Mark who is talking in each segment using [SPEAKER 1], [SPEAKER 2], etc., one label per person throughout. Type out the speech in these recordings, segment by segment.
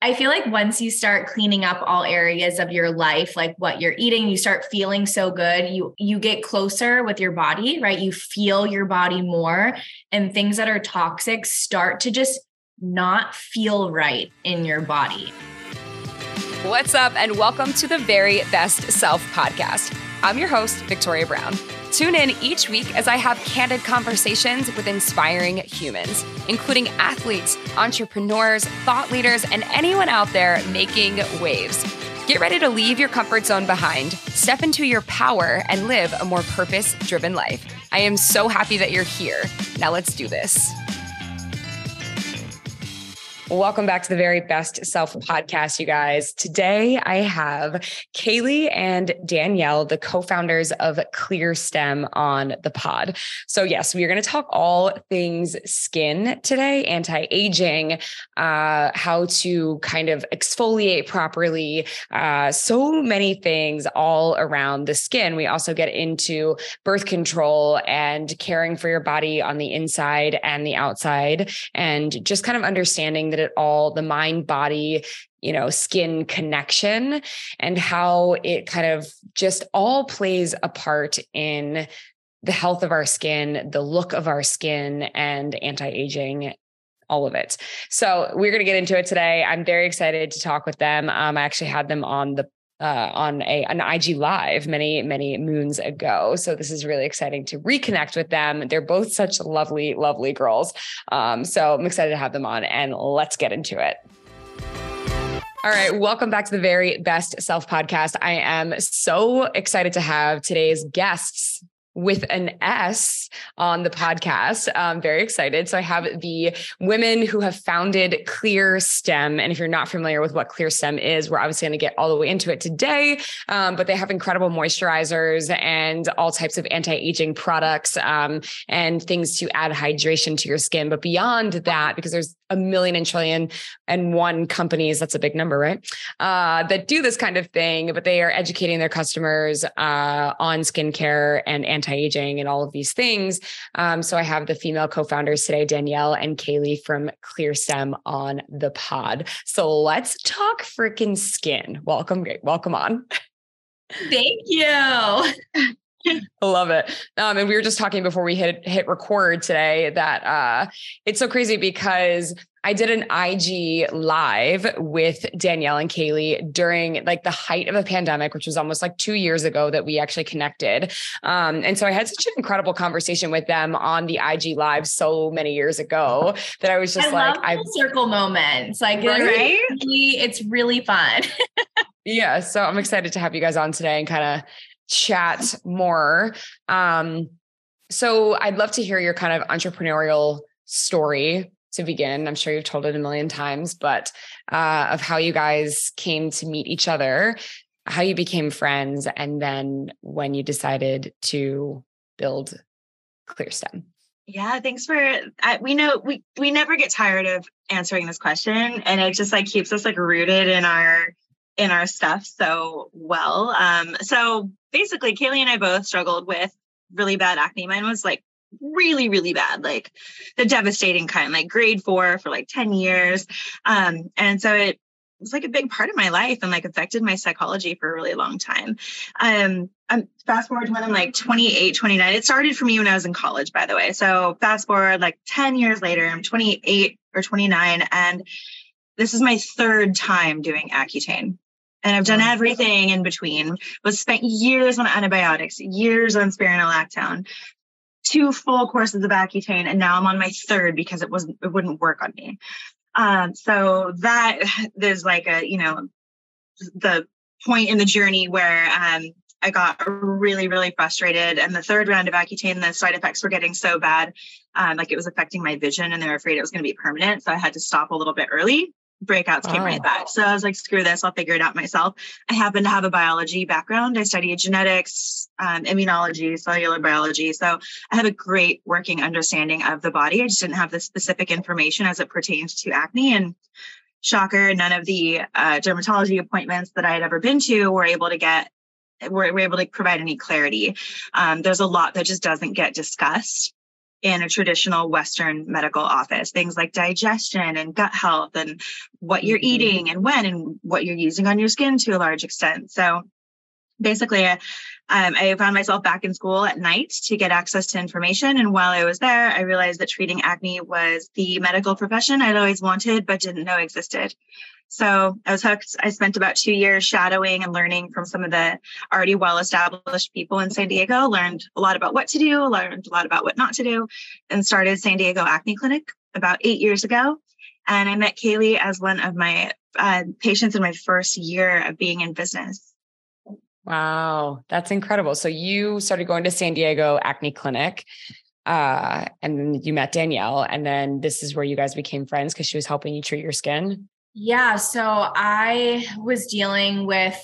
[SPEAKER 1] I feel like once you start cleaning up all areas of your life, like what you're eating, you start feeling so good. You you get closer with your body, right? You feel your body more and things that are toxic start to just not feel right in your body.
[SPEAKER 2] What's up and welcome to the Very Best Self podcast. I'm your host, Victoria Brown. Tune in each week as I have candid conversations with inspiring humans, including athletes, entrepreneurs, thought leaders, and anyone out there making waves. Get ready to leave your comfort zone behind, step into your power, and live a more purpose driven life. I am so happy that you're here. Now let's do this. Welcome back to the very best self podcast, you guys. Today I have Kayleigh and Danielle, the co founders of Clearstem, on the pod. So, yes, we are going to talk all things skin today, anti aging, uh, how to kind of exfoliate properly, uh, so many things all around the skin. We also get into birth control and caring for your body on the inside and the outside, and just kind of understanding that at all the mind body you know skin connection and how it kind of just all plays a part in the health of our skin the look of our skin and anti-aging all of it. So we're going to get into it today. I'm very excited to talk with them. Um, I actually had them on the uh, on a an IG live many many moons ago. So this is really exciting to reconnect with them. They're both such lovely lovely girls. Um, so I'm excited to have them on, and let's get into it. All right, welcome back to the very best self podcast. I am so excited to have today's guests with an S on the podcast. I'm very excited. So I have the women who have founded Clearstem. And if you're not familiar with what Clearstem is, we're obviously going to get all the way into it today. Um, but they have incredible moisturizers and all types of anti-aging products um, and things to add hydration to your skin. But beyond that, because there's a million and trillion and one companies, that's a big number, right? Uh, that do this kind of thing, but they are educating their customers uh, on skincare and anti anti-aging and all of these things. Um, so I have the female co-founders today, Danielle and Kayleigh from ClearStem on the pod. So let's talk freaking skin. Welcome, welcome on.
[SPEAKER 1] Thank you.
[SPEAKER 2] I love it. Um, and we were just talking before we hit hit record today that uh, it's so crazy because I did an IG live with Danielle and Kayleigh during like the height of the pandemic, which was almost like two years ago that we actually connected. Um, and so I had such an incredible conversation with them on the IG live so many years ago that I was just
[SPEAKER 1] I
[SPEAKER 2] like, I
[SPEAKER 1] circle moments, like right? Really, it's really fun.
[SPEAKER 2] yeah. So I'm excited to have you guys on today and kind of chat more. Um, so I'd love to hear your kind of entrepreneurial story to begin. I'm sure you've told it a million times, but uh, of how you guys came to meet each other, how you became friends, and then when you decided to build ClearStem.
[SPEAKER 3] Yeah, thanks for. I, we know we we never get tired of answering this question, and it just like keeps us like rooted in our in our stuff so well. Um, so basically, Kayleigh and I both struggled with really bad acne. Mine was like really really bad like the devastating kind like grade four for like 10 years. Um and so it was like a big part of my life and like affected my psychology for a really long time. Um i'm fast forward to when i'm like 28 29 it started for me when i was in college by the way. So fast forward like 10 years later i'm 28 or 29 and this is my third time doing accutane and I've done everything in between. Was spent years on antibiotics, years on spironolactone, two full courses of Accutane, and now I'm on my third because it wasn't it wouldn't work on me. Um, so that there's like a you know the point in the journey where um, I got really really frustrated, and the third round of Accutane, the side effects were getting so bad, um, like it was affecting my vision, and they were afraid it was going to be permanent. So I had to stop a little bit early breakouts came oh. right back. So I was like, screw this, I'll figure it out myself. I happen to have a biology background. I studied genetics, um, immunology, cellular biology. So I have a great working understanding of the body. I just didn't have the specific information as it pertains to acne. And shocker, none of the uh, dermatology appointments that I had ever been to were able to get were, were able to provide any clarity. Um, there's a lot that just doesn't get discussed in a traditional Western medical office. Things like digestion and gut health and what you're mm-hmm. eating and when and what you're using on your skin to a large extent. So basically, um, I found myself back in school at night to get access to information. And while I was there, I realized that treating acne was the medical profession I'd always wanted, but didn't know existed. So I was hooked. I spent about two years shadowing and learning from some of the already well established people in San Diego, learned a lot about what to do, learned a lot about what not to do, and started San Diego Acne Clinic about eight years ago. And I met Kayleigh as one of my uh, patients in my first year of being in business.
[SPEAKER 2] Wow, that's incredible. So you started going to San Diego Acne Clinic. Uh, and then you met Danielle, and then this is where you guys became friends because she was helping you treat your skin.
[SPEAKER 1] Yeah. So I was dealing with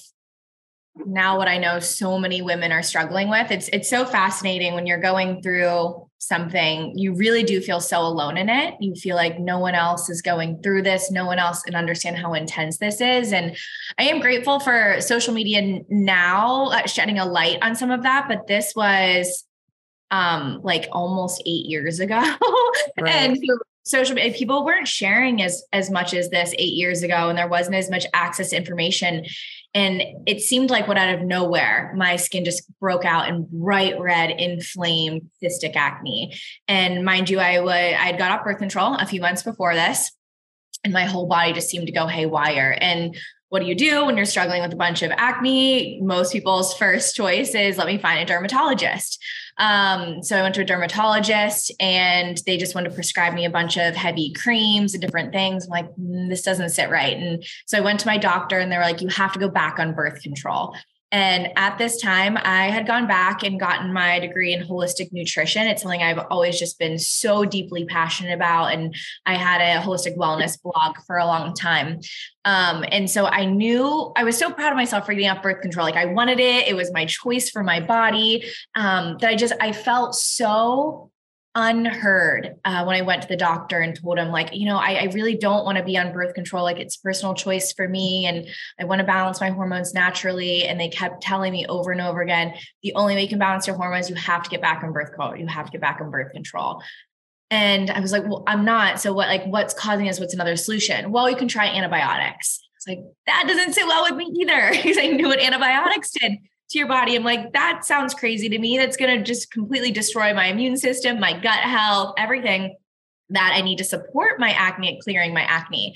[SPEAKER 1] now what I know so many women are struggling with. It's it's so fascinating when you're going through something, you really do feel so alone in it. You feel like no one else is going through this, no one else can understand how intense this is. And I am grateful for social media now uh, shedding a light on some of that, but this was um like almost 8 years ago. Right. and social media people weren't sharing as as much as this eight years ago and there wasn't as much access to information and it seemed like what out of nowhere my skin just broke out in bright red inflamed cystic acne and mind you i would i had got off birth control a few months before this and my whole body just seemed to go haywire and what do you do when you're struggling with a bunch of acne? Most people's first choice is let me find a dermatologist. Um, so I went to a dermatologist and they just wanted to prescribe me a bunch of heavy creams and different things. I'm like, mm, this doesn't sit right. And so I went to my doctor and they were like, you have to go back on birth control. And at this time, I had gone back and gotten my degree in holistic nutrition. It's something I've always just been so deeply passionate about. And I had a holistic wellness blog for a long time. Um, and so I knew I was so proud of myself for getting off birth control. Like I wanted it, it was my choice for my body. Um, that I just, I felt so unheard uh, when I went to the doctor and told him, like, you know, I, I really don't want to be on birth control. Like, it's personal choice for me. And I want to balance my hormones naturally. And they kept telling me over and over again the only way you can balance your hormones, you have to get back on birth control. You have to get back on birth control. And I was like, well, I'm not. So, what, like, what's causing this? What's another solution? Well, you can try antibiotics. It's like, that doesn't sit well with me either because I knew what antibiotics did to your body. I'm like, that sounds crazy to me. That's going to just completely destroy my immune system, my gut health, everything that I need to support my acne, clearing my acne.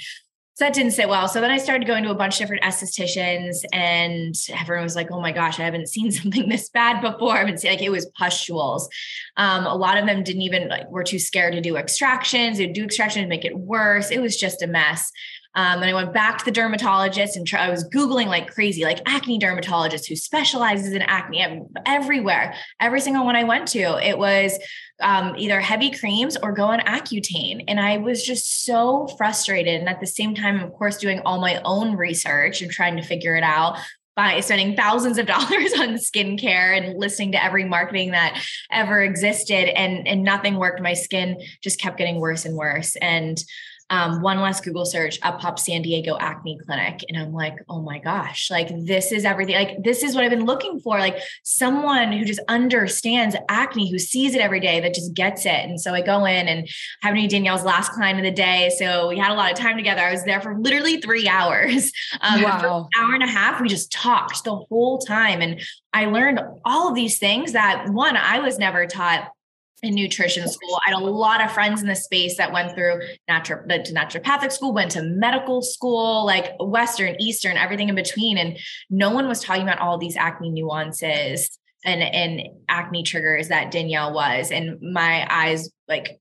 [SPEAKER 1] So that didn't sit well. So then I started going to a bunch of different estheticians, and everyone was like, "Oh my gosh, I haven't seen something this bad before." I haven't like it was pustules. Um, a lot of them didn't even like were too scared to do extractions. They'd do extractions, make it worse. It was just a mess. Um, and I went back to the dermatologist and try, I was Googling like crazy, like acne dermatologist who specializes in acne everywhere. Every single one I went to, it was um, either heavy creams or go on Accutane. And I was just so frustrated. And at the same time, of course, doing all my own research and trying to figure it out by spending thousands of dollars on skincare and listening to every marketing that ever existed and and nothing worked my skin just kept getting worse and worse and um, one last Google search, up pops San Diego Acne Clinic. And I'm like, oh my gosh, like this is everything. Like, this is what I've been looking for. Like, someone who just understands acne, who sees it every day, that just gets it. And so I go in and having Danielle's last client of the day. So we had a lot of time together. I was there for literally three hours. Um, wow. hour and a half, we just talked the whole time. And I learned all of these things that one, I was never taught in nutrition school. I had a lot of friends in the space that went through natural to naturopathic school, went to medical school, like Western, Eastern, everything in between. And no one was talking about all these acne nuances and, and acne triggers that Danielle was. And my eyes like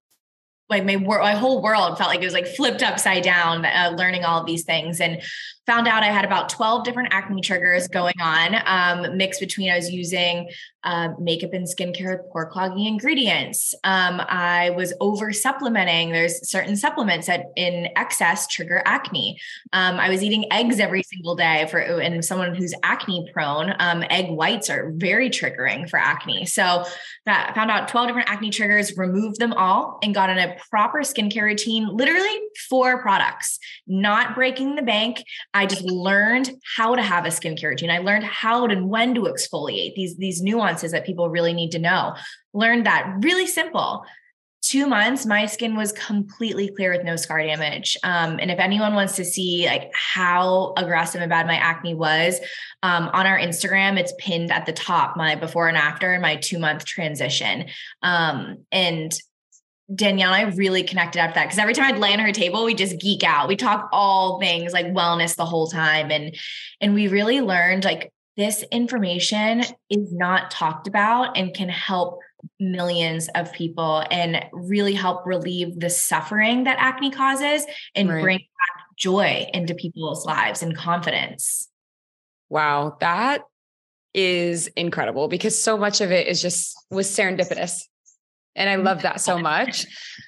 [SPEAKER 1] like my, my whole world felt like it was like flipped upside down uh, learning all of these things and found out I had about 12 different acne triggers going on, um, mixed between I was using uh, makeup and skincare with pore clogging ingredients. Um, I was over supplementing. There's certain supplements that in excess trigger acne. Um, I was eating eggs every single day for and someone who's acne prone. Um, egg whites are very triggering for acne. So that found out 12 different acne triggers, removed them all, and got in a proper skincare routine. Literally four products, not breaking the bank. I just learned how to have a skincare routine. I learned how and when to exfoliate these, these nuances that people really need to know. Learned that really simple. two months, my skin was completely clear with no scar damage. Um, and if anyone wants to see like how aggressive and bad my acne was, um, on our Instagram, it's pinned at the top, my before and after and my two month transition. Um, and Danielle and I really connected after that because every time I'd lay on her table, we just geek out. We talk all things like wellness the whole time. And and we really learned like this information is not talked about and can help millions of people and really help relieve the suffering that acne causes and right. bring back joy into people's lives and confidence.
[SPEAKER 2] Wow, that is incredible because so much of it is just was serendipitous. And I love that so much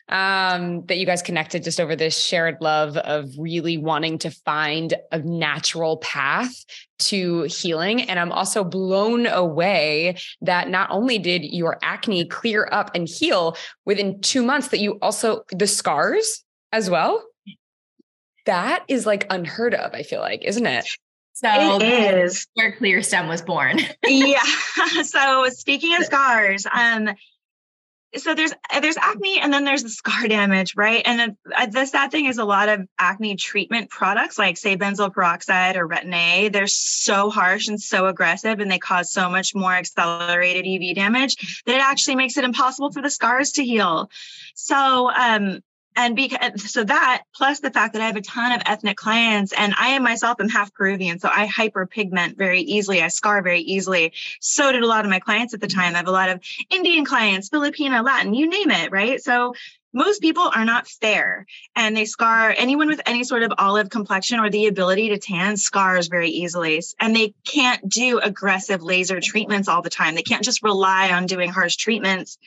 [SPEAKER 2] um, that you guys connected just over this shared love of really wanting to find a natural path to healing. And I'm also blown away that not only did your acne clear up and heal within two months, that you also, the scars as well. That is like unheard of, I feel like, isn't it?
[SPEAKER 1] So it is where Clearstem was born.
[SPEAKER 3] yeah. So speaking of scars, um, so there's there's acne and then there's the scar damage right? And uh, the sad thing is a lot of acne treatment products like say benzoyl peroxide or retin-a they're so harsh and so aggressive and they cause so much more accelerated uv damage that it actually makes it impossible for the scars to heal. So um and because so that plus the fact that I have a ton of ethnic clients and I am myself am half Peruvian, so I hyperpigment very easily. I scar very easily. So did a lot of my clients at the time. I have a lot of Indian clients, Filipino, Latin, you name it, right? So most people are not fair and they scar anyone with any sort of olive complexion or the ability to tan scars very easily and they can't do aggressive laser treatments all the time they can't just rely on doing harsh treatments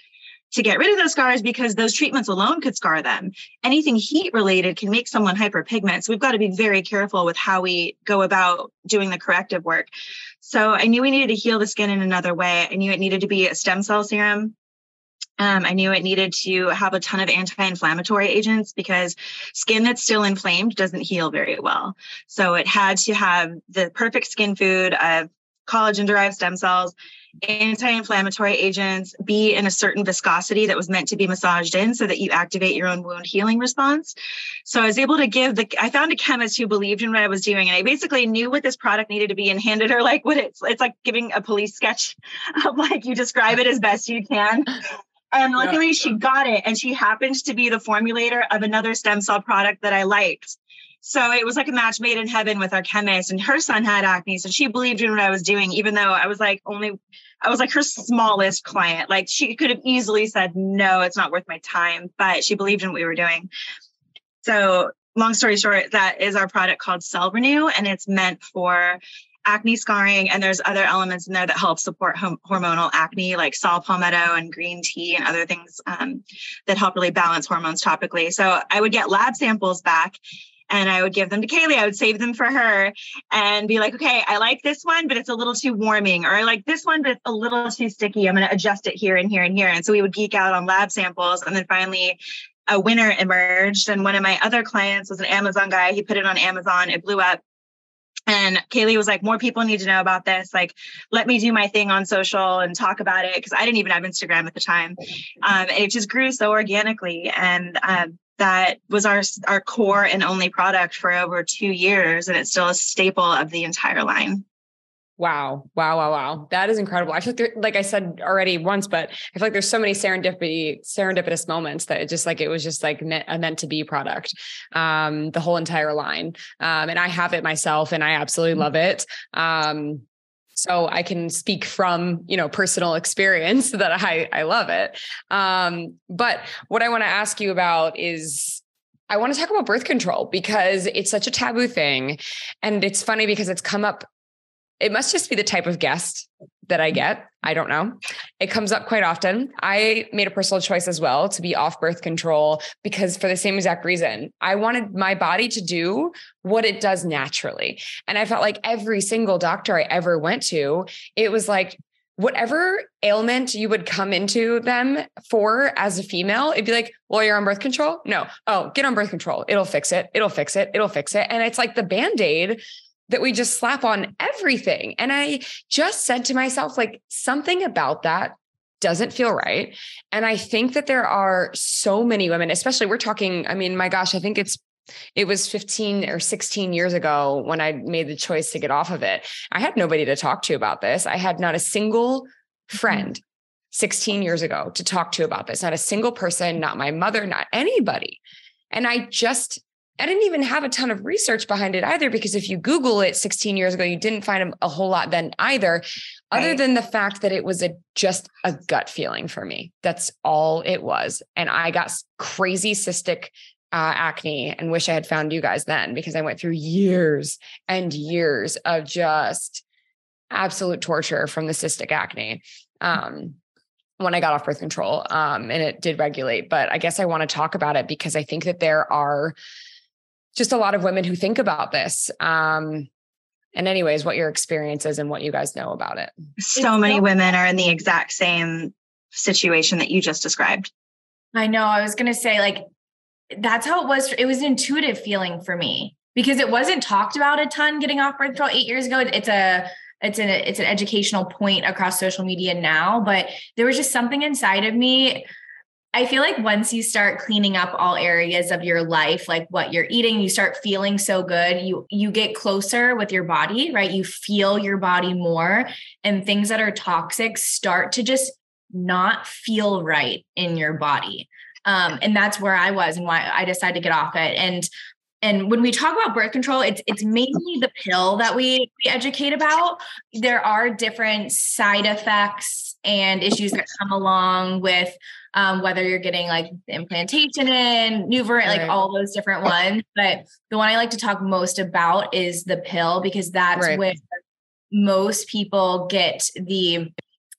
[SPEAKER 3] to get rid of those scars because those treatments alone could scar them. Anything heat related can make someone hyperpigment. So we've got to be very careful with how we go about doing the corrective work. So I knew we needed to heal the skin in another way. I knew it needed to be a stem cell serum. Um, I knew it needed to have a ton of anti inflammatory agents because skin that's still inflamed doesn't heal very well. So it had to have the perfect skin food of collagen derived stem cells anti-inflammatory agents be in a certain viscosity that was meant to be massaged in so that you activate your own wound healing response. So i was able to give the i found a chemist who believed in what i was doing and i basically knew what this product needed to be and handed her like what it's it's like giving a police sketch of like you describe it as best you can. And luckily yeah. she got it and she happened to be the formulator of another stem cell product that i liked so it was like a match made in heaven with our chemist, and her son had acne. So she believed in what I was doing, even though I was like only, I was like her smallest client. Like she could have easily said, no, it's not worth my time, but she believed in what we were doing. So long story short, that is our product called Cell Renew, and it's meant for acne scarring and there's other elements in there that help support hom- hormonal acne like saw palmetto and green tea and other things um, that help really balance hormones topically so i would get lab samples back and I would give them to Kayleigh. I would save them for her and be like, okay, I like this one, but it's a little too warming, or I like this one, but it's a little too sticky. I'm going to adjust it here and here and here. And so we would geek out on lab samples. And then finally, a winner emerged. And one of my other clients was an Amazon guy. He put it on Amazon, it blew up. And Kayleigh was like, more people need to know about this. Like, let me do my thing on social and talk about it. Cause I didn't even have Instagram at the time. Um, and it just grew so organically. And um, that was our our core and only product for over two years, and it's still a staple of the entire line.
[SPEAKER 2] Wow. Wow. Wow. Wow. That is incredible. I feel like, there, like I said already once, but I feel like there's so many serendipity, serendipitous moments that it just like, it was just like meant, a meant to be product, um, the whole entire line. Um, and I have it myself and I absolutely love it. Um, so i can speak from you know personal experience that i i love it. Um, but what i want to ask you about is i want to talk about birth control because it's such a taboo thing. And it's funny because it's come up it must just be the type of guest that I get. I don't know. It comes up quite often. I made a personal choice as well to be off birth control because for the same exact reason, I wanted my body to do what it does naturally. And I felt like every single doctor I ever went to, it was like, whatever ailment you would come into them for as a female, it'd be like, well, you're on birth control? No. Oh, get on birth control. It'll fix it. It'll fix it. It'll fix it. And it's like the band aid that we just slap on everything. And I just said to myself, like, something about that doesn't feel right. And I think that there are so many women, especially we're talking, I mean, my gosh, I think it's it was 15 or 16 years ago when I made the choice to get off of it. I had nobody to talk to about this. I had not a single mm-hmm. friend 16 years ago to talk to about this, not a single person, not my mother, not anybody. And I just I didn't even have a ton of research behind it either, because if you Google it 16 years ago, you didn't find a, whole lot then either, other right. than the fact that it was a just a gut feeling for me. That's all it was. And I got crazy cystic uh, acne and wish I had found you guys then because I went through years and years of just absolute torture from the cystic acne. Um, when I got off birth control, um, and it did regulate, but I guess I want to talk about it because I think that there are just a lot of women who think about this. Um, and anyways, what your experience is and what you guys know about it.
[SPEAKER 3] So many women are in the exact same situation that you just described.
[SPEAKER 1] I know. I was going to say, like, that's how it was. It was an intuitive feeling for me because it wasn't talked about a ton getting off birth control eight years ago. It's a, it's an, it's an educational point across social media now, but there was just something inside of me I feel like once you start cleaning up all areas of your life, like what you're eating, you start feeling so good. You you get closer with your body, right? You feel your body more and things that are toxic start to just not feel right in your body. Um, and that's where I was and why I decided to get off it. And and when we talk about birth control, it's it's mainly the pill that we, we educate about. There are different side effects and issues that come along with um, whether you're getting like implantation in, NuvaRing, right. like all those different ones. But the one I like to talk most about is the pill because that's right. where most people get the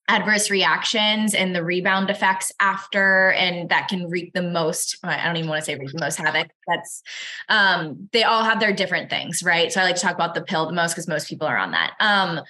[SPEAKER 1] adverse reactions and the rebound effects after and that can wreak the most i don't even want to say wreak the most havoc that's um they all have their different things right so i like to talk about the pill the most because most people are on that um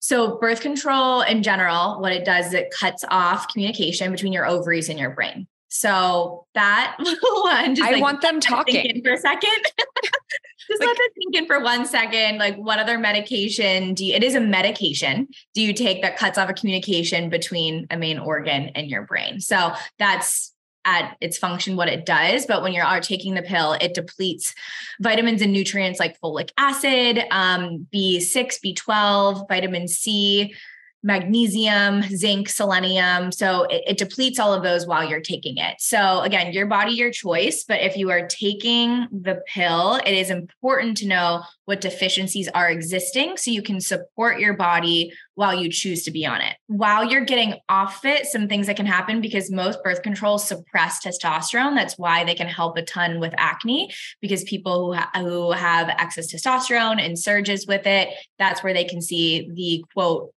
[SPEAKER 1] so, birth control in general, what it does is it cuts off communication between your ovaries and your brain. So that one,
[SPEAKER 2] just I like, want them talking
[SPEAKER 1] for a second. just like, let them think in for one second. Like, what other medication do you, it is a medication do you take that cuts off a communication between a main organ and your brain? So that's at its function what it does but when you are taking the pill it depletes vitamins and nutrients like folic acid um, b6 b12 vitamin c magnesium, zinc, selenium. So it, it, depletes all of those while you're taking it. So again, your body, your choice. But if you are taking the pill, it is important to know what deficiencies are existing so you can support your body while you choose to be on it. While you're getting off it, some things that can happen because most birth controls suppress testosterone. That's why they can help a ton with acne because people who, ha- who have excess testosterone and surges with it, that's where they can see the quote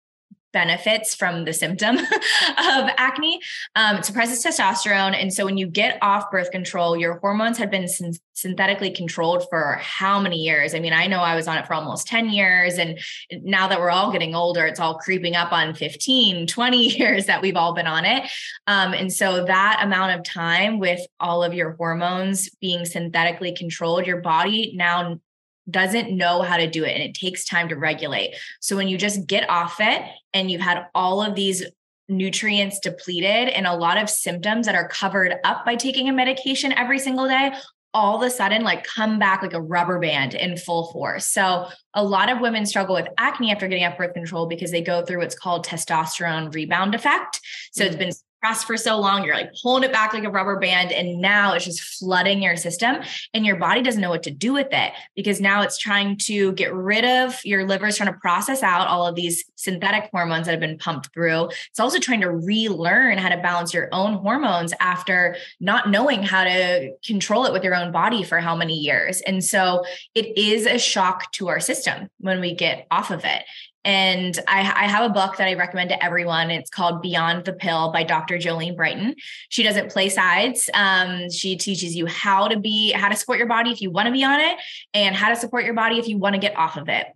[SPEAKER 1] benefits from the symptom of acne. Um, it suppresses testosterone. And so when you get off birth control, your hormones had been syn- synthetically controlled for how many years? I mean, I know I was on it for almost 10 years. And now that we're all getting older, it's all creeping up on 15, 20 years that we've all been on it. Um, and so that amount of time with all of your hormones being synthetically controlled, your body now doesn't know how to do it and it takes time to regulate. So when you just get off it and you've had all of these nutrients depleted and a lot of symptoms that are covered up by taking a medication every single day all of a sudden like come back like a rubber band in full force. So a lot of women struggle with acne after getting off birth control because they go through what's called testosterone rebound effect. So mm-hmm. it's been pressed for so long, you're like pulling it back like a rubber band. And now it's just flooding your system and your body doesn't know what to do with it because now it's trying to get rid of your liver's trying to process out all of these synthetic hormones that have been pumped through. It's also trying to relearn how to balance your own hormones after not knowing how to control it with your own body for how many years. And so it is a shock to our system when we get off of it. And I, I, have a book that I recommend to everyone. It's called Beyond the Pill by Dr. Jolene Brighten. She doesn't play sides. Um, she teaches you how to be, how to support your body if you want to be on it, and how to support your body if you want to get off of it.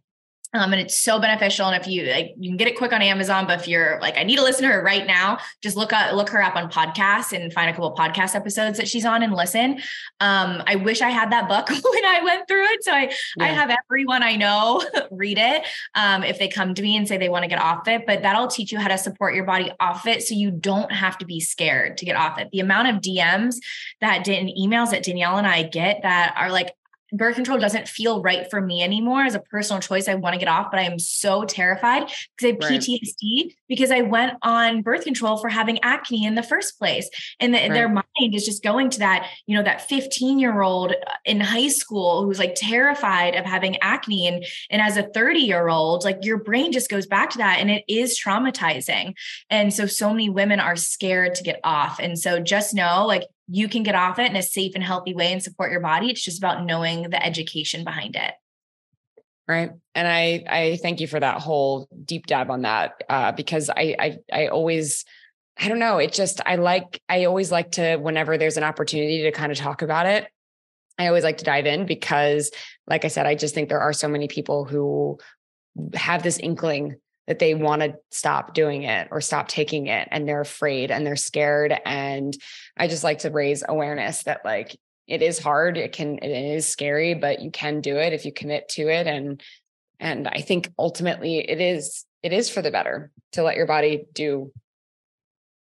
[SPEAKER 1] Um, and it's so beneficial. And if you like, you can get it quick on Amazon. But if you're like, I need to listen to her right now, just look up, look her up on podcasts and find a couple podcast episodes that she's on and listen. Um, I wish I had that book when I went through it. So I, yeah. I have everyone I know read it. Um, if they come to me and say they want to get off it, but that'll teach you how to support your body off it. So you don't have to be scared to get off it. The amount of DMs that did emails that Danielle and I get that are like, birth control doesn't feel right for me anymore as a personal choice. I want to get off, but I am so terrified because I have PTSD because I went on birth control for having acne in the first place. And the, right. their mind is just going to that, you know, that 15 year old in high school who's like terrified of having acne. And, and as a 30 year old, like your brain just goes back to that and it is traumatizing. And so, so many women are scared to get off. And so just know like you can get off it in a safe and healthy way and support your body. It's just about knowing the education behind it.
[SPEAKER 2] Right. And I I thank you for that whole deep dive on that. Uh, because I I I always I don't know, it just I like I always like to whenever there's an opportunity to kind of talk about it, I always like to dive in because like I said, I just think there are so many people who have this inkling that they want to stop doing it or stop taking it and they're afraid and they're scared and i just like to raise awareness that like it is hard it can it is scary but you can do it if you commit to it and and i think ultimately it is it is for the better to let your body do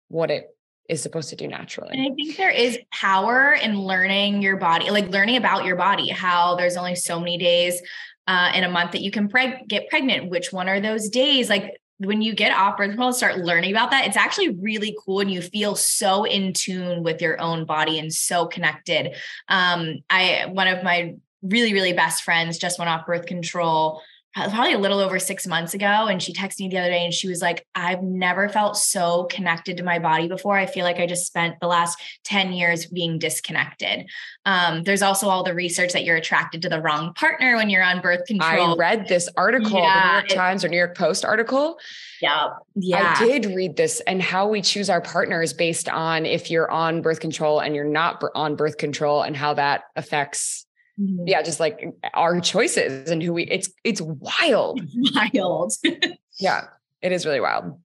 [SPEAKER 2] what it is supposed to do naturally.
[SPEAKER 1] And I think there is power in learning your body, like learning about your body, how there's only so many days uh, in a month that you can preg- get pregnant. Which one are those days? Like when you get control, start learning about that. It's actually really cool, and you feel so in tune with your own body and so connected. Um, I one of my really really best friends just went off birth control probably a little over six months ago. And she texted me the other day and she was like, I've never felt so connected to my body before. I feel like I just spent the last 10 years being disconnected. Um, there's also all the research that you're attracted to the wrong partner when you're on birth control.
[SPEAKER 2] I read this article, yeah, the New York it, Times or New York Post article.
[SPEAKER 1] Yeah. Yeah.
[SPEAKER 2] I did read this and how we choose our partners based on if you're on birth control and you're not on birth control and how that affects mm-hmm. yeah, just like our choices and who we it's it's wild.
[SPEAKER 1] Wild.
[SPEAKER 2] yeah, it is really wild.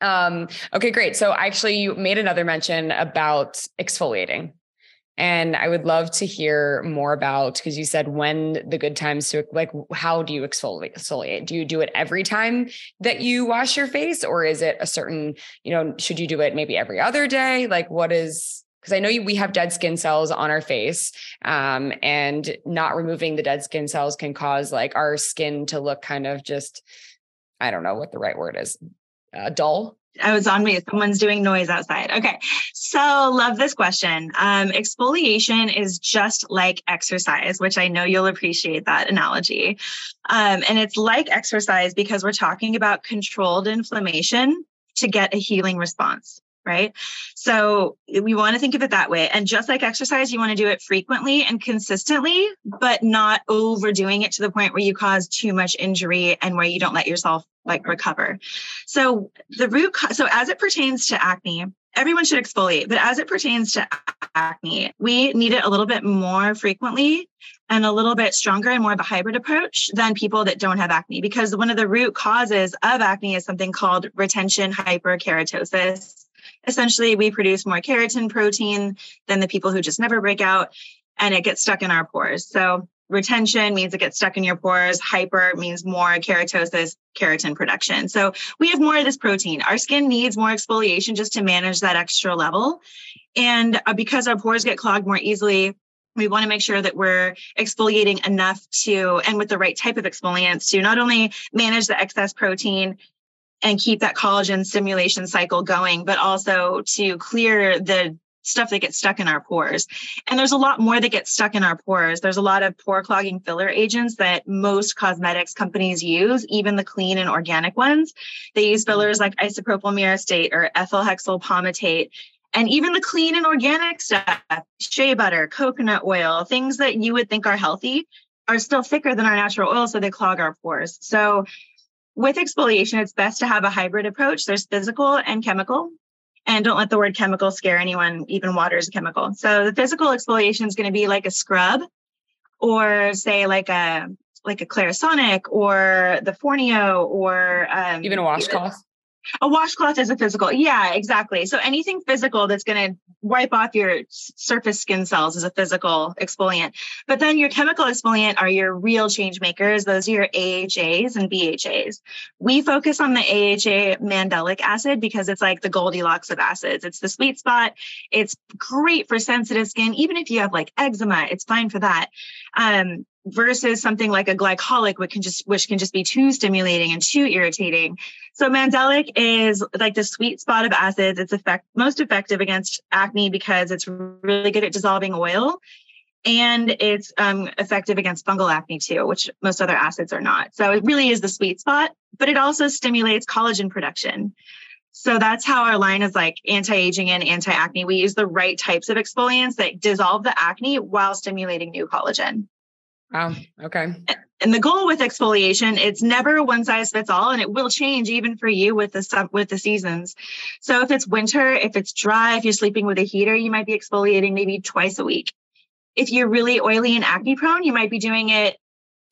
[SPEAKER 2] Um, okay, great. So actually you made another mention about exfoliating. And I would love to hear more about because you said when the good times to like how do you exfoliate? Do you do it every time that you wash your face, or is it a certain, you know, should you do it maybe every other day? Like what is because I know we have dead skin cells on our face, um, and not removing the dead skin cells can cause like our skin to look kind of just, I don't know what the right word is, uh, dull.
[SPEAKER 3] I was on mute. Someone's doing noise outside. Okay. So, love this question. Um, exfoliation is just like exercise, which I know you'll appreciate that analogy. Um, and it's like exercise because we're talking about controlled inflammation to get a healing response right? So eh, we want to think of it that way. And just like exercise, you want to do it frequently and consistently, but not overdoing it to the point where you cause too much injury and where you don't let yourself like recover. So the root cause, so as it pertains to acne, everyone should exfoliate, but as it pertains to acne, we need it a little bit more frequently and a little bit stronger and more of a hybrid approach than people that don't have acne because one of the root causes of acne is something called retention hyperkeratosis essentially we produce more keratin protein than the people who just never break out and it gets stuck in our pores. So retention means it gets stuck in your pores. Hyper means more keratosis, keratin production. So we have more of this protein. Our skin needs more exfoliation just to manage that extra level. And uh, because our pores get clogged more easily, we want to make sure that we're exfoliating enough to, and with the right type of exfoliants to not only manage the excess protein, and keep that collagen stimulation cycle going, but also to clear the stuff that gets stuck in our pores. And there's a lot more that gets stuck in our pores. There's a lot of pore clogging filler agents that most cosmetics companies use, even the clean and organic ones. They use fillers like isopropyl myristate or ethyl hexyl palmitate. And even the clean and organic stuff, shea butter, coconut oil, things that you would think are healthy are still thicker than our natural oil, so they clog our pores. So with exfoliation, it's best to have a hybrid approach. There's physical and chemical. And don't let the word chemical scare anyone. Even water is a chemical. So the physical exfoliation is going to be like a scrub or say like a like a Clarisonic or the Foreo or um,
[SPEAKER 2] even a washcloth.
[SPEAKER 3] A washcloth is a physical. Yeah, exactly. So anything physical that's going to wipe off your surface skin cells is a physical exfoliant. But then your chemical exfoliant are your real change makers. Those are your AHAs and BHAs. We focus on the AHA mandelic acid because it's like the Goldilocks of acids. It's the sweet spot. It's great for sensitive skin. Even if you have like eczema, it's fine for that. Um, versus something like a glycolic which can just which can just be too stimulating and too irritating. So mandelic is like the sweet spot of acids. It's effect most effective against acne because it's really good at dissolving oil. And it's um, effective against fungal acne too which most other acids are not. So it really is the sweet spot but it also stimulates collagen production. So that's how our line is like anti-aging and anti-acne. We use the right types of exfoliants that dissolve the acne while stimulating new collagen
[SPEAKER 2] Wow. Okay.
[SPEAKER 3] And the goal with exfoliation, it's never one size fits all, and it will change even for you with the with the seasons. So if it's winter, if it's dry, if you're sleeping with a heater, you might be exfoliating maybe twice a week. If you're really oily and acne prone, you might be doing it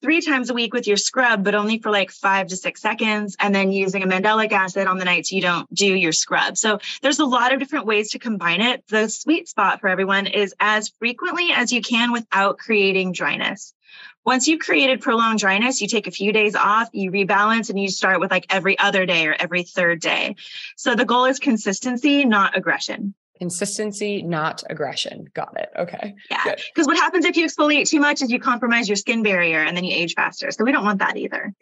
[SPEAKER 3] three times a week with your scrub, but only for like five to six seconds, and then using a mandelic acid on the nights you don't do your scrub. So there's a lot of different ways to combine it. The sweet spot for everyone is as frequently as you can without creating dryness. Once you've created prolonged dryness, you take a few days off, you rebalance, and you start with like every other day or every third day. So the goal is consistency, not aggression.
[SPEAKER 2] Consistency, not aggression. Got it. Okay.
[SPEAKER 3] Yeah. Because what happens if you exfoliate too much is you compromise your skin barrier and then you age faster. So we don't want that either.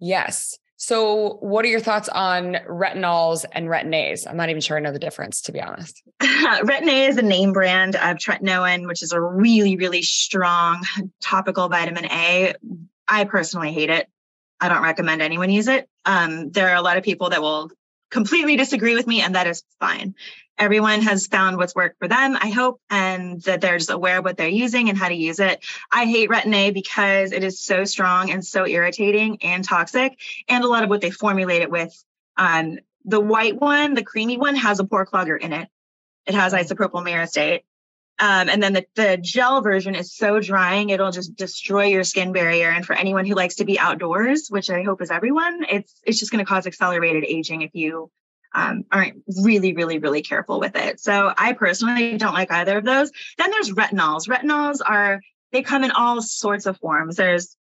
[SPEAKER 2] Yes. So, what are your thoughts on retinols and retin-A's? I'm not even sure I know the difference, to be honest.
[SPEAKER 3] retin-A is a name brand of tretinoin, which is a really, really strong topical vitamin A. I personally hate it. I don't recommend anyone use it. Um, there are a lot of people that will completely disagree with me, and that is fine everyone has found what's worked for them, I hope, and that they're just aware of what they're using and how to use it. I hate Retin A because it is so strong and so irritating and toxic, and a lot of what they formulate it with. Um, the white one, the creamy one, has a pore clogger in it. It has isopropyl myristate. Um, and then the, the gel version is so drying, it'll just destroy your skin barrier. And for anyone who likes to be outdoors, which I hope is everyone, it's it's just going to cause accelerated aging if you um, aren't really, really, really careful with it. So I personally don't like either of those. Then there's retinols. Retinols are, they come in all sorts of forms. There's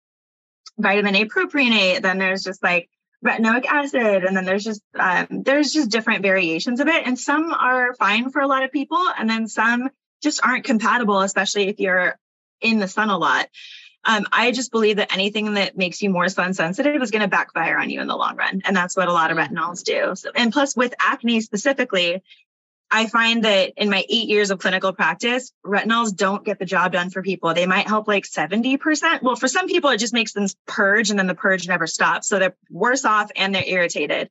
[SPEAKER 3] vitamin A propionate, then there's just like retinoic acid, and then there's just um, there's just different variations of it. And some are fine for a lot of people, and then some just aren't compatible, especially if you're in the sun a lot. Um, I just believe that anything that makes you more sun sensitive is going to backfire on you in the long run. And that's what a lot of mm. retinols do. So, and plus, with acne specifically, I find that in my eight years of clinical practice, retinols don't get the job done for people. They might help like 70%. Well, for some people, it just makes them purge and then the purge never stops. So they're worse off and they're irritated.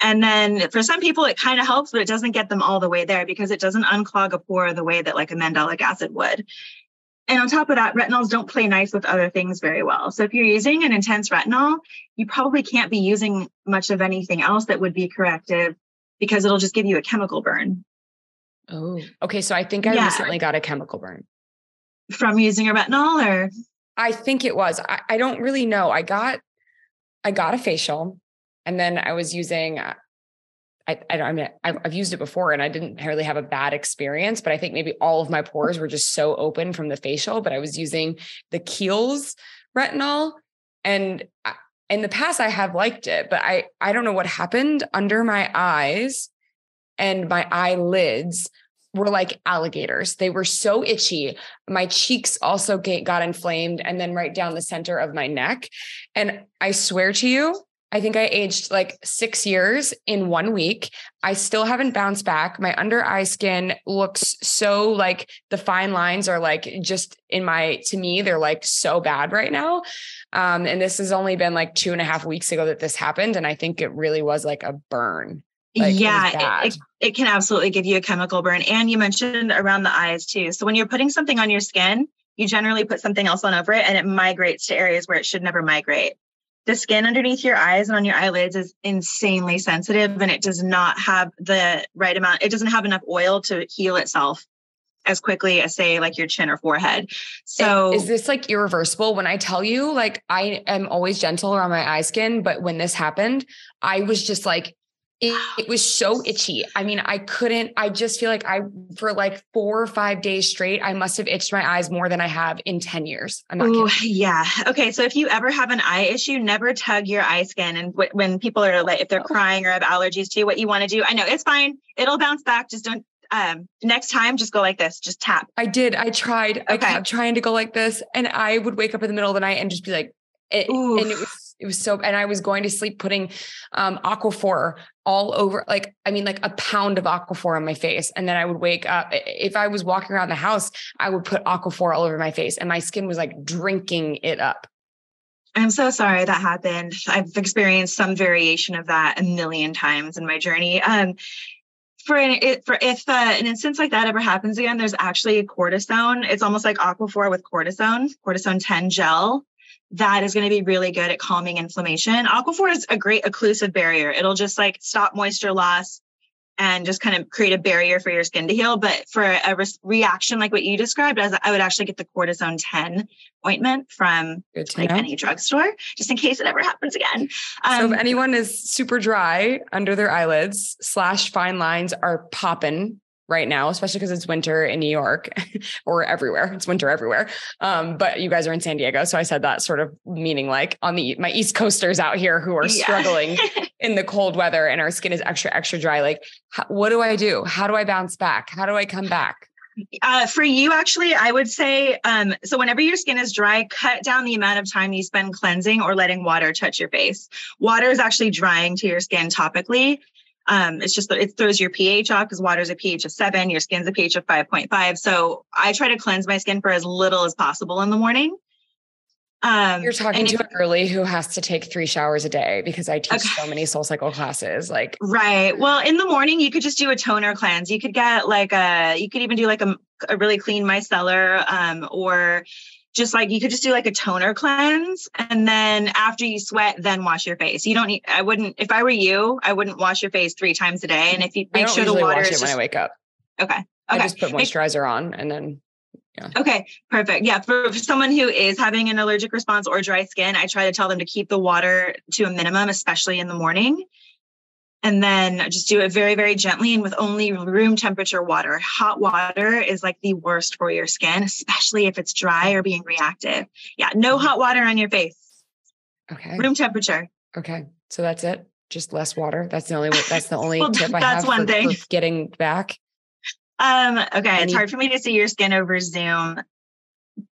[SPEAKER 3] And then for some people, it kind of helps, but it doesn't get them all the way there because it doesn't unclog a pore the way that like a mandelic acid would. And on top of that, retinols don't play nice with other things very well. So if you're using an intense retinol, you probably can't be using much of anything else that would be corrective because it'll just give you a chemical burn.
[SPEAKER 2] Oh, okay. So I think I yeah. recently got a chemical burn
[SPEAKER 3] from using a retinol or
[SPEAKER 2] I think it was. I, I don't really know. I got I got a facial and then I was using uh, I, I, I mean, I've, used it before and I didn't really have a bad experience, but I think maybe all of my pores were just so open from the facial. But I was using the Kiehl's retinol, and in the past I have liked it, but I I don't know what happened under my eyes and my eyelids were like alligators. They were so itchy. My cheeks also get, got inflamed, and then right down the center of my neck. And I swear to you, I think I aged like six years in one week. I still haven't bounced back. My under eye skin looks so like the fine lines are like just in my, to me, they're like so bad right now. Um, and this has only been like two and a half weeks ago that this happened. And I think it really was like a burn. Like,
[SPEAKER 3] yeah, it, it, it can absolutely give you a chemical burn. And you mentioned around the eyes too. So when you're putting something on your skin, you generally put something else on over it and it migrates to areas where it should never migrate the skin underneath your eyes and on your eyelids is insanely sensitive and it does not have the right amount it doesn't have enough oil to heal itself as quickly as say like your chin or forehead. So
[SPEAKER 2] is this like irreversible? When I tell you, like I am always gentle around my eye skin, but when this happened, I was just like it, it, was so itchy. I mean, I couldn't, I just feel like I, for like four or five days straight, I must have itched my eyes more than I have in 10 years. I'm not Ooh,
[SPEAKER 3] kidding. Yeah. Okay. So if you ever have an eye issue, never tug your eye skin. And w- when people are like, if they're oh. crying or have allergies to what you want to do, I know it's fine. It'll bounce back. Just don't, um, next time, just go like this, just tap.
[SPEAKER 2] I did. I tried. Okay. I kept trying to go like this. And I would wake up in the middle of the night and just be like, it, and it was it was so and i was going to sleep putting um aquaphor all over like i mean like a pound of aquaphor on my face. And then i would wake up if i was walking around the house i would put aquaphor all over my face and my skin was like drinking it up.
[SPEAKER 3] I'm so sorry that happened. I've experienced some variation of that a million times in my journey. Um for it, for if uh, an instance like that ever happens again, there's actually a cortisone. It's almost like Aquaphor with cortisone, Cortizone 10 gel that is going to be really good at calming inflammation. Aquaphor is a great occlusive barrier. It'll just like stop moisture loss and just kind of create a barrier for your skin to heal. But for a re- reaction like what you described, as I would actually get the Cortizone 10 ointment from like know. any drugstore, just in case it ever happens again.
[SPEAKER 2] Um, so if um, anyone is super dry under their eyelids, slash fine lines are popping right now, especially because it's winter in New York or everywhere. It's winter everywhere. Um, but you guys are in San Diego. So I said that sort of meaning like on the my East Coasters out here who are yeah. struggling in the cold weather and our skin is extra, extra dry. Like, how, what do I do? How do I bounce back? How do I come back?
[SPEAKER 3] Uh, for you, actually, I would say um, so. Whenever your skin is dry, cut down the amount of time you spend cleansing or letting water touch your face. Water is actually drying to your skin topically, um, it's just it throws your pH off because water's a pH of seven, your skin's a pH of 5.5. So I try to cleanse my skin for as little as possible in the morning.
[SPEAKER 2] Um, You're talking to a girly who has to take three showers a day because I teach okay. so many SoulCycle classes. Like,
[SPEAKER 3] right. Well, in the morning, you could just do a toner cleanse. You could get like a, you could even do like a, a really clean micellar, um, or just like you could just do like a toner cleanse and then after you sweat then wash your face you don't need i wouldn't if i were you i wouldn't wash your face three times a day and if you make sure the water
[SPEAKER 2] is just, when i wake up
[SPEAKER 3] okay okay
[SPEAKER 2] i just put moisturizer on and then
[SPEAKER 3] yeah. Okay, perfect. Yeah, for, for, someone who is having an allergic response or dry skin, I try to tell them to keep the water to a minimum, especially in the morning and then just do it very very gently and with only room temperature water. Hot water is like the worst for your skin especially if it's dry or being reactive. Yeah no hot water on your face.
[SPEAKER 2] Okay.
[SPEAKER 3] Room temperature.
[SPEAKER 2] Okay so that's it? Just less water? That's the only that's the only well, tip i have one for, thing. for getting back?
[SPEAKER 3] Um okay Any- it's hard for me to see your skin over zoom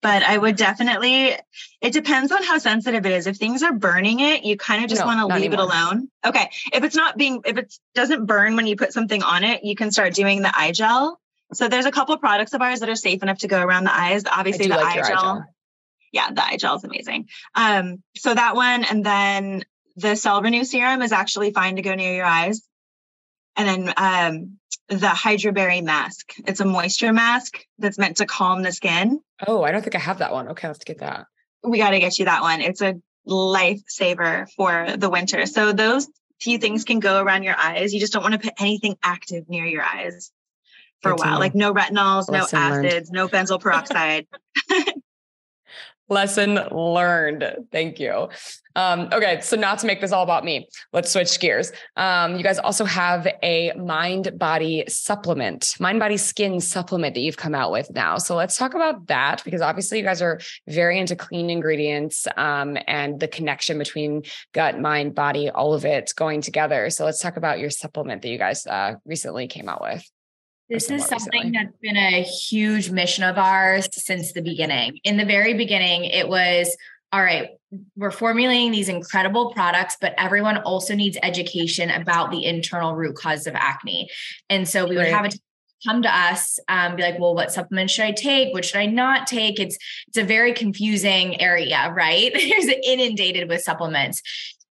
[SPEAKER 3] but I would definitely, it depends on how sensitive it is. If things are burning it, you kind of just no, want to leave anymore. it alone. Okay. If it's not being, if it doesn't burn when you put something on it, you can start doing the eye gel. So there's a couple of products of ours that are safe enough to go around the eyes. Obviously, the like eye, gel, eye, gel, Yeah, the eye gel is amazing. Um, so that one, and then the Cell Renew serum is actually fine to go near your eyes. And then um, the Hydraberry mask. It's a moisture mask that's meant to calm the skin.
[SPEAKER 2] Oh, I don't think I have that one. Okay, let's get that.
[SPEAKER 3] We got to get you that one. It's a lifesaver for the winter. So those few things can go around your eyes. You just don't want to put anything active near your eyes for Good a while, like no retinols, Lesson no acids, learned. no benzoyl peroxide.
[SPEAKER 2] Lesson learned. Thank you. Um, okay, so not to make this all about me, let's switch gears. Um, you guys also have a mind body supplement, mind body skin supplement that you've come out with now. So let's talk about that because obviously you guys are very into clean ingredients um, and the connection between gut, mind, body, all of it going together. So let's talk about your supplement that you guys uh, recently came out with.
[SPEAKER 1] This is something recently. that's been a huge mission of ours since the beginning. In the very beginning, it was all right, we're formulating these incredible products, but everyone also needs education about the internal root cause of acne. And so we would have it come to us um, be like well what supplements should i take what should i not take it's it's a very confusing area right there's inundated with supplements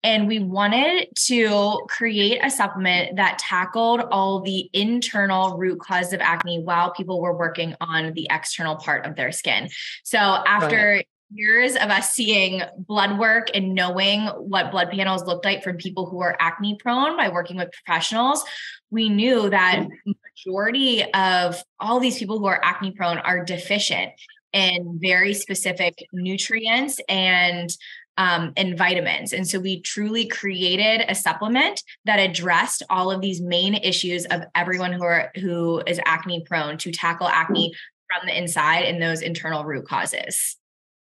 [SPEAKER 1] and we wanted to create a supplement that tackled all the internal root cause of acne while people were working on the external part of their skin. So after years of us seeing blood work and knowing what blood panels looked like from people who are acne prone by working with professionals, we knew that mm. majority of all these people who are acne prone are deficient in very specific nutrients and um, and vitamins. And so we truly created a supplement that addressed all of these main issues of everyone who are who is acne prone to tackle acne from the inside and those internal root causes.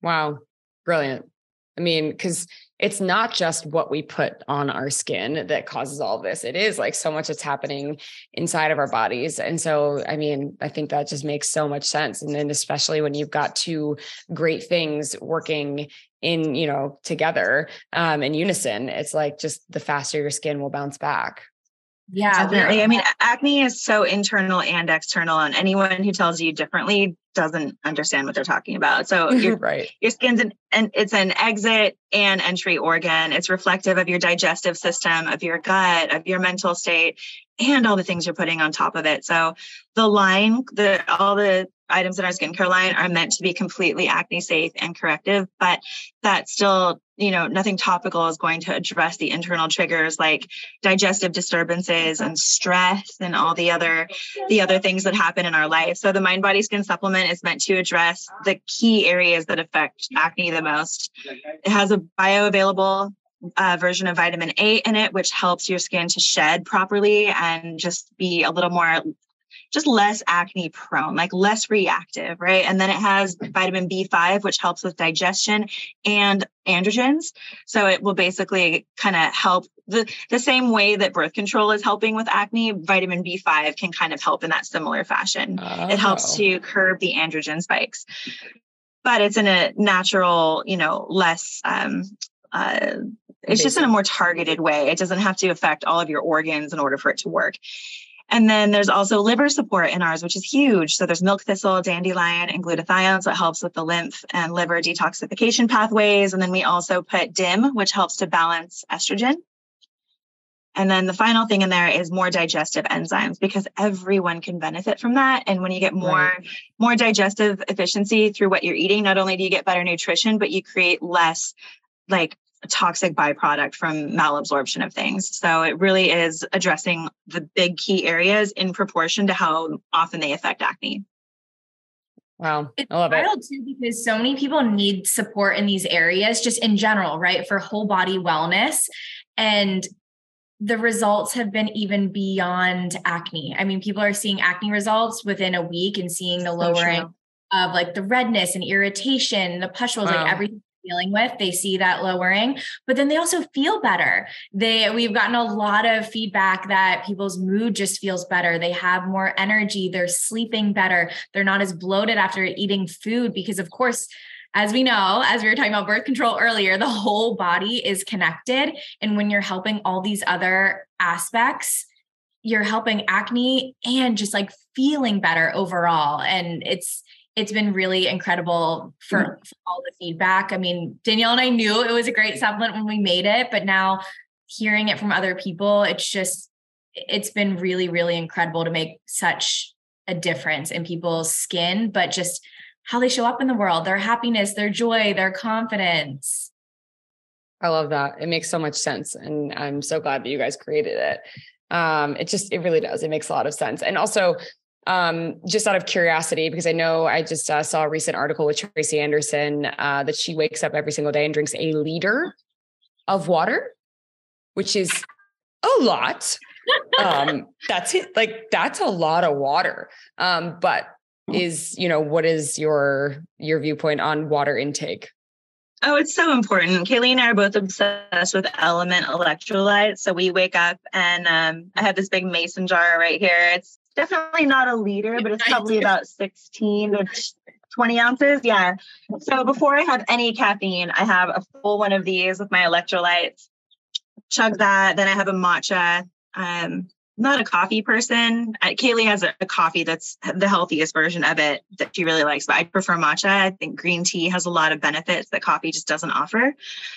[SPEAKER 2] Wow. Brilliant. I mean, because it's not just what we put on our skin that causes all this. It is like so much that's happening inside of our bodies. And so, I mean, I think that just makes so much sense. And then, especially when you've got two great things working in, you know, together um, in unison, it's like just the faster your skin will bounce back.
[SPEAKER 3] Yeah, definitely. I mean, acne is so internal and external, and anyone who tells you differently doesn't understand what they're talking about. So your,
[SPEAKER 2] right.
[SPEAKER 3] your skin's an and it's an exit and entry organ. It's reflective of your digestive system, of your gut, of your mental state, and all the things you're putting on top of it. So the line, the all the items in our skincare line are meant to be completely acne safe and corrective, but that still, you know, nothing topical is going to address the internal triggers like digestive disturbances and stress and all the other the other things that happen in our life. So the mind body skin supplement is meant to address the key areas that affect acne the most. It has a bioavailable uh, version of vitamin A in it, which helps your skin to shed properly and just be a little more just less acne prone, like less reactive, right? And then it has vitamin B5, which helps with digestion and androgens. So it will basically kind of help the, the same way that birth control is helping with acne, vitamin B5 can kind of help in that similar fashion. Oh. It helps oh. to curb the androgen spikes. But it's in a natural, you know, less um, uh, it's just in a more targeted way. It doesn't have to affect all of your organs in order for it to work. And then there's also liver support in ours, which is huge. So there's milk thistle, dandelion, and glutathione. So it helps with the lymph and liver detoxification pathways. And then we also put DIM, which helps to balance estrogen. And then the final thing in there is more digestive enzymes because everyone can benefit from that. And when you get more, right. more digestive efficiency through what you're eating, not only do you get better nutrition, but you create less like toxic byproduct from malabsorption of things. So it really is addressing the big key areas in proportion to how often they affect acne.
[SPEAKER 2] Wow.
[SPEAKER 1] It's I love wild it. too because so many people need support in these areas, just in general, right? For whole body wellness. And the results have been even beyond acne. I mean, people are seeing acne results within a week and seeing the lowering so of like the redness and irritation, the pustules, wow. like everything dealing with they see that lowering but then they also feel better they we've gotten a lot of feedback that people's mood just feels better they have more energy they're sleeping better they're not as bloated after eating food because of course as we know, as we were talking about birth control earlier, the whole body is connected. And when you're helping all these other aspects, you're helping acne and just like feeling better overall. And it's it's been really incredible for, mm-hmm. for, all the feedback. I mean, Danielle and I knew it was a great supplement when we made it, but now hearing it from other people, it's just, it's been really, really incredible to make such a difference in people's skin, but just how they show up in the world, their happiness, their joy, their confidence.
[SPEAKER 2] I love that. It makes so much sense. And I'm so glad that you guys created it. Um, it just, it really does. It makes a lot of sense. And also, um, just out of curiosity, because I know I just uh, saw a recent article with Tracy Anderson uh, that she wakes up every single day and drinks a liter of water, which is a lot. um, that's it. Like that's a lot of water. Um, but is you know what is your your viewpoint on water intake?
[SPEAKER 3] Oh, it's so important. Kayleigh and I are both obsessed with LMNT electrolytes. So we wake up and um, I have this big mason jar right here. It's definitely not a liter, but it's probably about 16 to 20 ounces. Yeah. So before I have any caffeine, I have a full one of these with my electrolytes. Chug that. Then I have a matcha. Um, not a coffee person. Kayleigh has a, a, coffee that's the healthiest version of it that she really likes, but I prefer matcha. I think green tea has a lot of benefits that coffee just doesn't offer.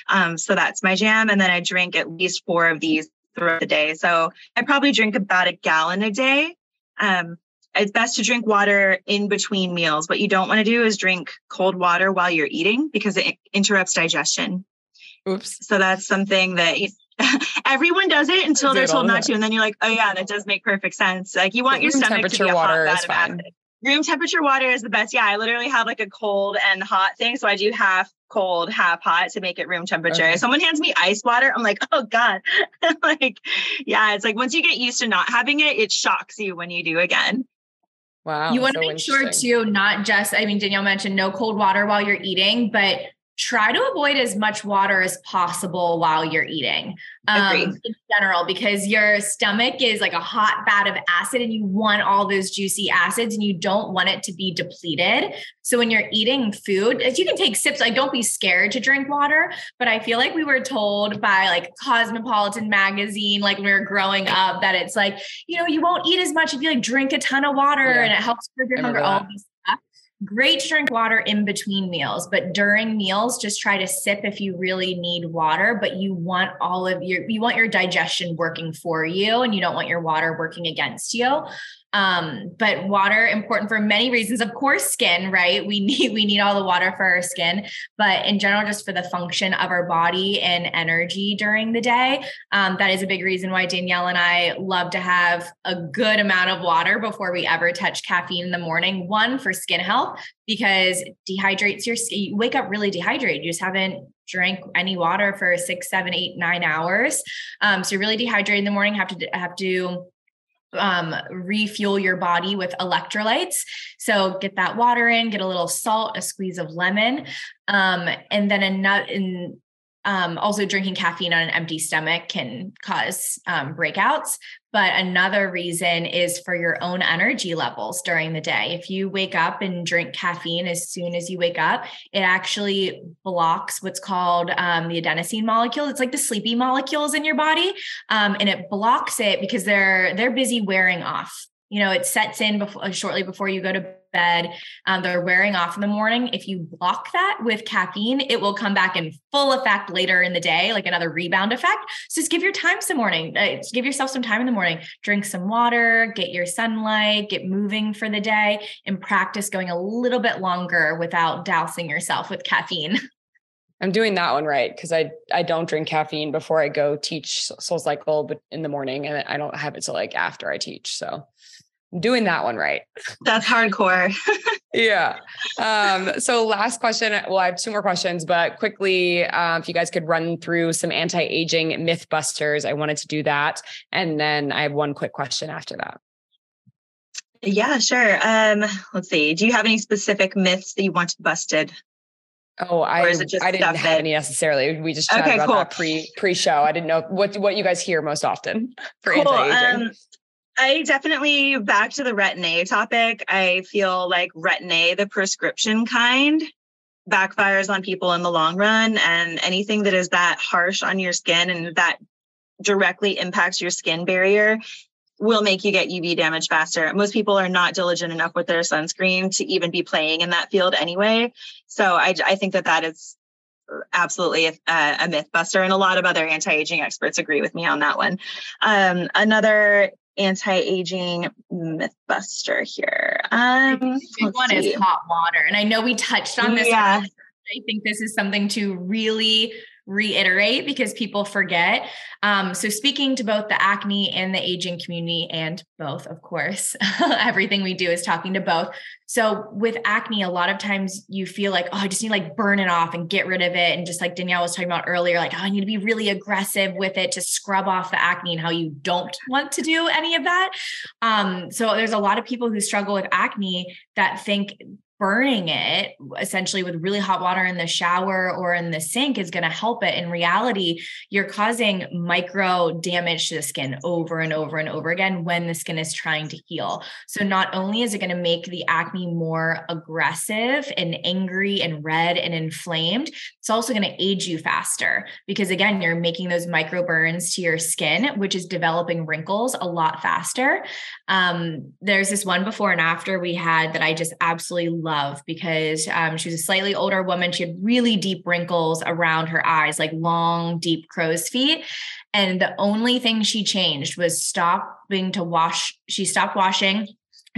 [SPEAKER 3] Um, so that's my jam. And then I drink at least four of these throughout the day. So I probably drink about a gallon a day. Um, it's best to drink water in between meals. What you don't want to do is drink cold water while you're eating because it interrupts digestion.
[SPEAKER 2] Oops.
[SPEAKER 3] So that's something that you, everyone does it until they're told not to, and then you're like, oh yeah, that does make perfect sense. Like you want your stomach to be a water hot is fine. Acid. Room temperature water is the best. Yeah, I literally have like a cold and hot thing, so I do half cold, half hot to make it room temperature. Okay. If someone hands me ice water, I'm like, oh God. like, yeah, it's like once you get used to not having it, it shocks you when you do again.
[SPEAKER 1] Wow. You want to so make sure too, not just, I mean, Danielle mentioned no cold water while you're eating, but try to avoid as much water as possible while you're eating um, in general because your stomach is like a hot vat of acid and you want all those juicy acids and you don't want it to be depleted. So when you're eating food you can take sips like don't be scared to drink water but i feel like we were told by like cosmopolitan magazine like when we were growing up that it's like you know you won't eat as much if you like drink a ton of water yeah. and it helps curb your hunger all these great to drink water in between meals, but during meals, just try to sip if you really need water, but you want all of your, you want your digestion working for you and you don't want your water working against you. Um, but water important for many reasons. Of course, skin, right? We need we need all the water for our skin, but in general, just for the function of our body and energy during the day. Um, that is a big reason why Danielle and I love to have a good amount of water before we ever touch caffeine in the morning. One for skin health because dehydrates your skin. You wake up really dehydrated. You just haven't drank any water for six, seven, eight, nine hours. Um, so you're really dehydrated in the morning. Have to have to um, refuel your body with electrolytes. So get that water in, get a little salt, a squeeze of lemon, um, and then a nut in um, also, drinking caffeine on an empty stomach can cause um, breakouts. But another reason is for your own energy levels during the day. If you wake up and drink caffeine as soon as you wake up, it actually blocks what's called um, the adenosine molecule. It's like the sleepy molecules in your body, um, and it blocks it because they're they're busy wearing off you know it sets in before shortly before you go to bed um, they're wearing off in the morning. If you block that with caffeine it will come back in full effect later in the day like another rebound effect. So just give your time some morning uh, give yourself some time in the morning. Drink some water get your sunlight get moving for the day and practice going a little bit longer without dousing yourself with caffeine.
[SPEAKER 2] I'm doing that one right because I I don't drink caffeine before I go teach SoulCycle, but in the morning, and I don't have it till like after I teach. So doing that one right.
[SPEAKER 3] That's hardcore.
[SPEAKER 2] yeah. Um, so last question. Well, I have two more questions, but quickly, uh, if you guys could run through some anti-aging myth busters, I wanted to do that, and then I have one quick question after that.
[SPEAKER 3] Yeah, sure. Um, let's see. Do you have any specific myths that you want busted?
[SPEAKER 2] Oh, I I didn't have that... any necessarily. We just chatted okay, about cool. that pre pre show. I didn't know what what you guys hear most often for cool. anti-aging. Um,
[SPEAKER 3] I definitely back to the retin-A topic. I feel like retin-A, the prescription kind, backfires on people in the long run. And anything that is that harsh on your skin and that directly impacts your skin barrier will make you get UV damage faster. Most people are not diligent enough with their sunscreen to even be playing in that field anyway. So I, I think that that is absolutely a, a myth buster. And a lot of other anti aging experts agree with me on that one. Um, another anti-aging mythbuster here. Um,
[SPEAKER 1] one see. is hot water, and I know we touched on this. Yeah. I think this is something to really reiterate because people forget. Um, so, speaking to both the acne and the aging community, and both, of course, everything we do is talking to both. So, with acne, a lot of times you feel like, oh, I just need to like burn it off and get rid of it. And just like Danielle was talking about earlier, like, oh, I need to be really aggressive with it to scrub off the acne and how you don't want to do any of that. Um, so, there's a lot of people who struggle with acne that think burning it essentially with really hot water in the shower or in the sink is going to help it. In reality you're causing micro damage to the skin over and over and over again when the skin is trying to heal. So not only is it going to make the acne more aggressive and angry and red and inflamed it's also going to age you faster because again you're making those micro burns to your skin which is developing wrinkles a lot faster. Um, there's this one before and after we had that i just absolutely love because um, she was a slightly older woman. She had really deep wrinkles around her eyes, like long, deep crow's feet. And the only thing she changed was stopping to wash. She stopped washing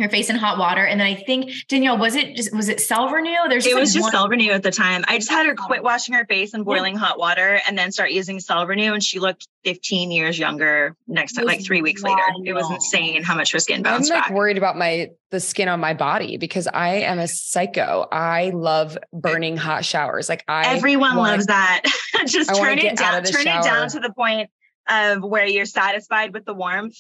[SPEAKER 1] her face in hot water. And then I think Danielle, was it just was it Cell Renew?
[SPEAKER 3] There's it was just Cell Renew at the time. I just had her quit washing her face in boiling yeah. hot water and then start using Cell Renew, and she looked 15 years younger next time, like three weeks wild. later. It was insane how much her skin bounced
[SPEAKER 2] I'm like
[SPEAKER 3] back.
[SPEAKER 2] worried about my the skin on my body because I am a psycho. I love burning hot showers. Like I
[SPEAKER 3] everyone want, loves that. just turn it down, turn shower. it down to the point of where you're satisfied with the warmth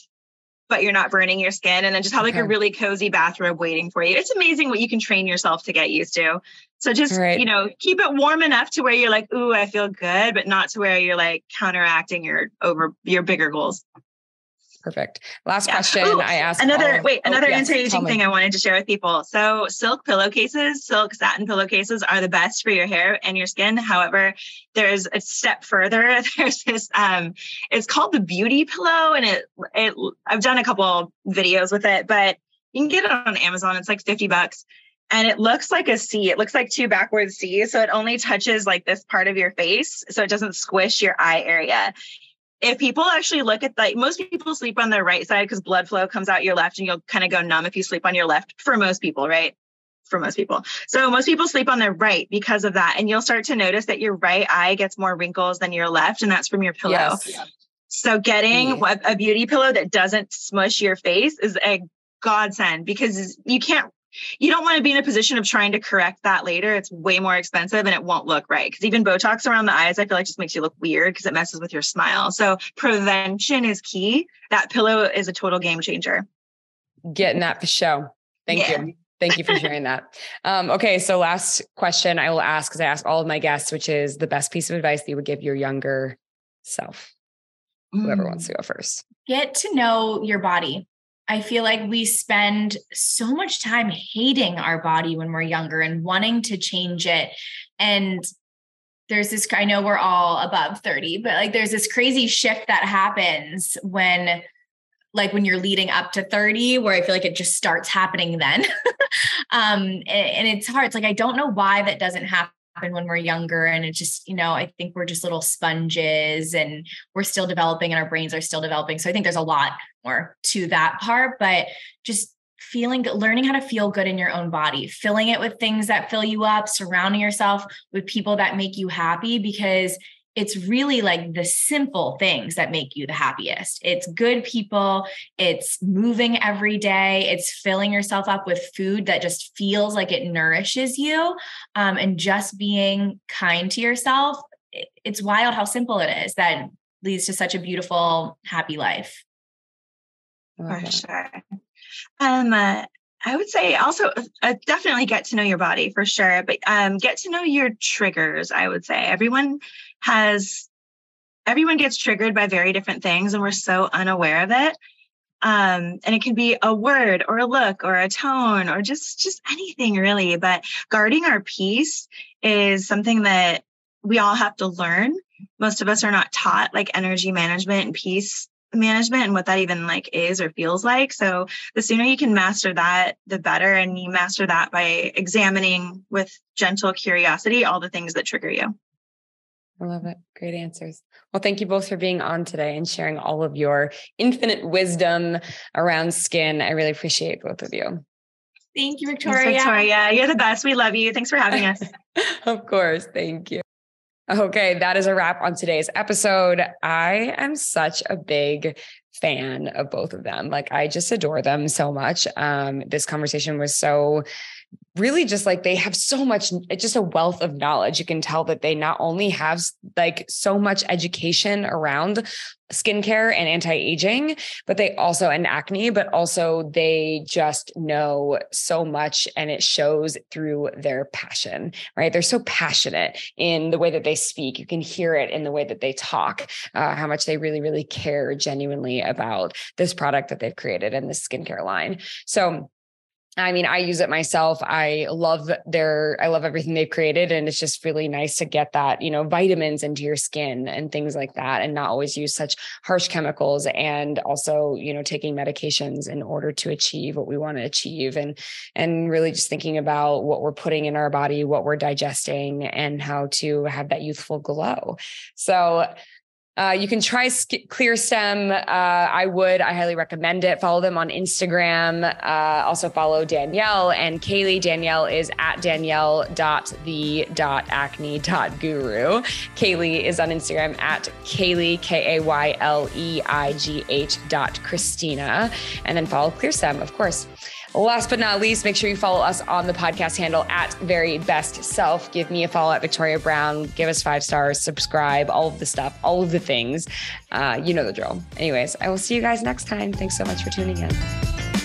[SPEAKER 3] but you're not burning your skin. And then just have like okay. a really cozy bathrobe waiting for you. It's amazing what you can train yourself to get used to. So just, right. you know, keep it warm enough to where you're like, ooh, I feel good, but not to where you're like counteracting your over your bigger goals.
[SPEAKER 2] Perfect. Last yeah. question Ooh, I asked.
[SPEAKER 3] Another all, wait, another oh, yes, anti-aging thing I wanted to share with people. So silk pillowcases, silk satin pillowcases are the best for your hair and your skin. However, there's a step further. There's this um it's called the beauty pillow and it it I've done a couple videos with it, but you can get it on Amazon. It's like 50 bucks. And it looks like a C. It looks like two backwards C's. So it only touches like this part of your face. So it doesn't squish your eye area if people actually look at like most people sleep on their right side because blood flow comes out your left and you'll kind of go numb if you sleep on your left for most people, right? For most people. So most people sleep on their right because of that. And you'll start to notice that your right eye gets more wrinkles than your left, and that's from your pillow. Yes. So getting yeah. a beauty pillow that doesn't smush your face is a godsend because you can't you don't want to be in a position of trying to correct that later. It's way more expensive and it won't look right. Because even Botox around the eyes, I feel like just makes you look weird because it messes with your smile. So prevention is key. That pillow is a total game changer.
[SPEAKER 2] Getting that for show. Thank yeah. you. Thank you for sharing that. Um, okay, so last question I will ask because I ask all of my guests, which is the best piece of advice that you would give your younger self. Whoever mm. wants to go first.
[SPEAKER 1] Get to know your body. I feel like we spend so much time hating our body when we're younger and wanting to change it. And there's this, I know we're all above 30, but like there's this crazy shift that happens when like when you're leading up to 30 where i feel like it just starts happening then um and, and, it's hard it's like i don't know why that doesn't happen when we're younger and it just you know i think we're just little sponges and we're still developing and our brains are still developing. So i think there's a lot more to that part but just feeling learning how to feel good in your own body filling it with things that fill you up surrounding yourself with people that make you happy because it's really like the simple things that make you the happiest. It's good people, it's moving every day, it's filling yourself up with food that just feels like it nourishes you, um, and just being kind to yourself. It's wild how simple it is that leads to such a beautiful, happy life.
[SPEAKER 3] For sure. Um, uh, I would say also uh, definitely get to know your body for sure, but um, get to know your triggers. I would say everyone has, everyone gets triggered by very different things, and we're so unaware of it. Um, and it can be a word or a look or a tone or just just anything really. But guarding our peace is something that we all have to learn. Most of us are not taught like energy management and peace management and what that even like is or feels like. So the sooner you can master that, the better. And you master that by examining with gentle curiosity all the things that trigger you.
[SPEAKER 2] I love it. Great answers. Well, thank you both for being on today and sharing all of your infinite wisdom around skin. I really appreciate both of you.
[SPEAKER 1] Thank you, Victoria.
[SPEAKER 3] Thanks, Victoria. You're the best. We love you. Thanks for having us.
[SPEAKER 2] of course. Thank you. Okay, that is a wrap on today's episode. I am such a big fan of both of them. Like I just adore them so much. Um, this conversation was so really just like they have so much just a wealth of knowledge. You can tell that they not only have like so much education around skincare and anti-aging but they also and acne but also they just know so much and it shows through their passion right? They're so passionate in the way that they speak. You can hear it in the way that they talk uh, how much they really really care genuinely about this product that they've created and this skincare line. So I mean, I use it myself. I love their, I love everything they've created. And it's just really nice to get that, you know, vitamins into your skin and things like that, and not always use such harsh chemicals. And also, you know, taking medications in order to achieve what we want to achieve. And, and really just thinking about what we're putting in our body, what we're digesting, and how to have that youthful glow. So, Uh, you can try Clearstem. Uh, I would. I highly recommend it. Follow them on Instagram. Uh, also follow Danielle and Kayleigh. Danielle is at danielle.the.acne.guru. Kayleigh is on Instagram at Kayleigh, K A Y L E I G H dot Christina. And then follow Clearstem, of course. Last but not least, make sure you follow us on the podcast handle at Very Best Self. Give me a follow at Victoria Brown. Give us five stars, subscribe, all of the stuff, all of the things. Uh, you know the drill. Anyways, I will see you guys next time. Thanks so much for tuning in.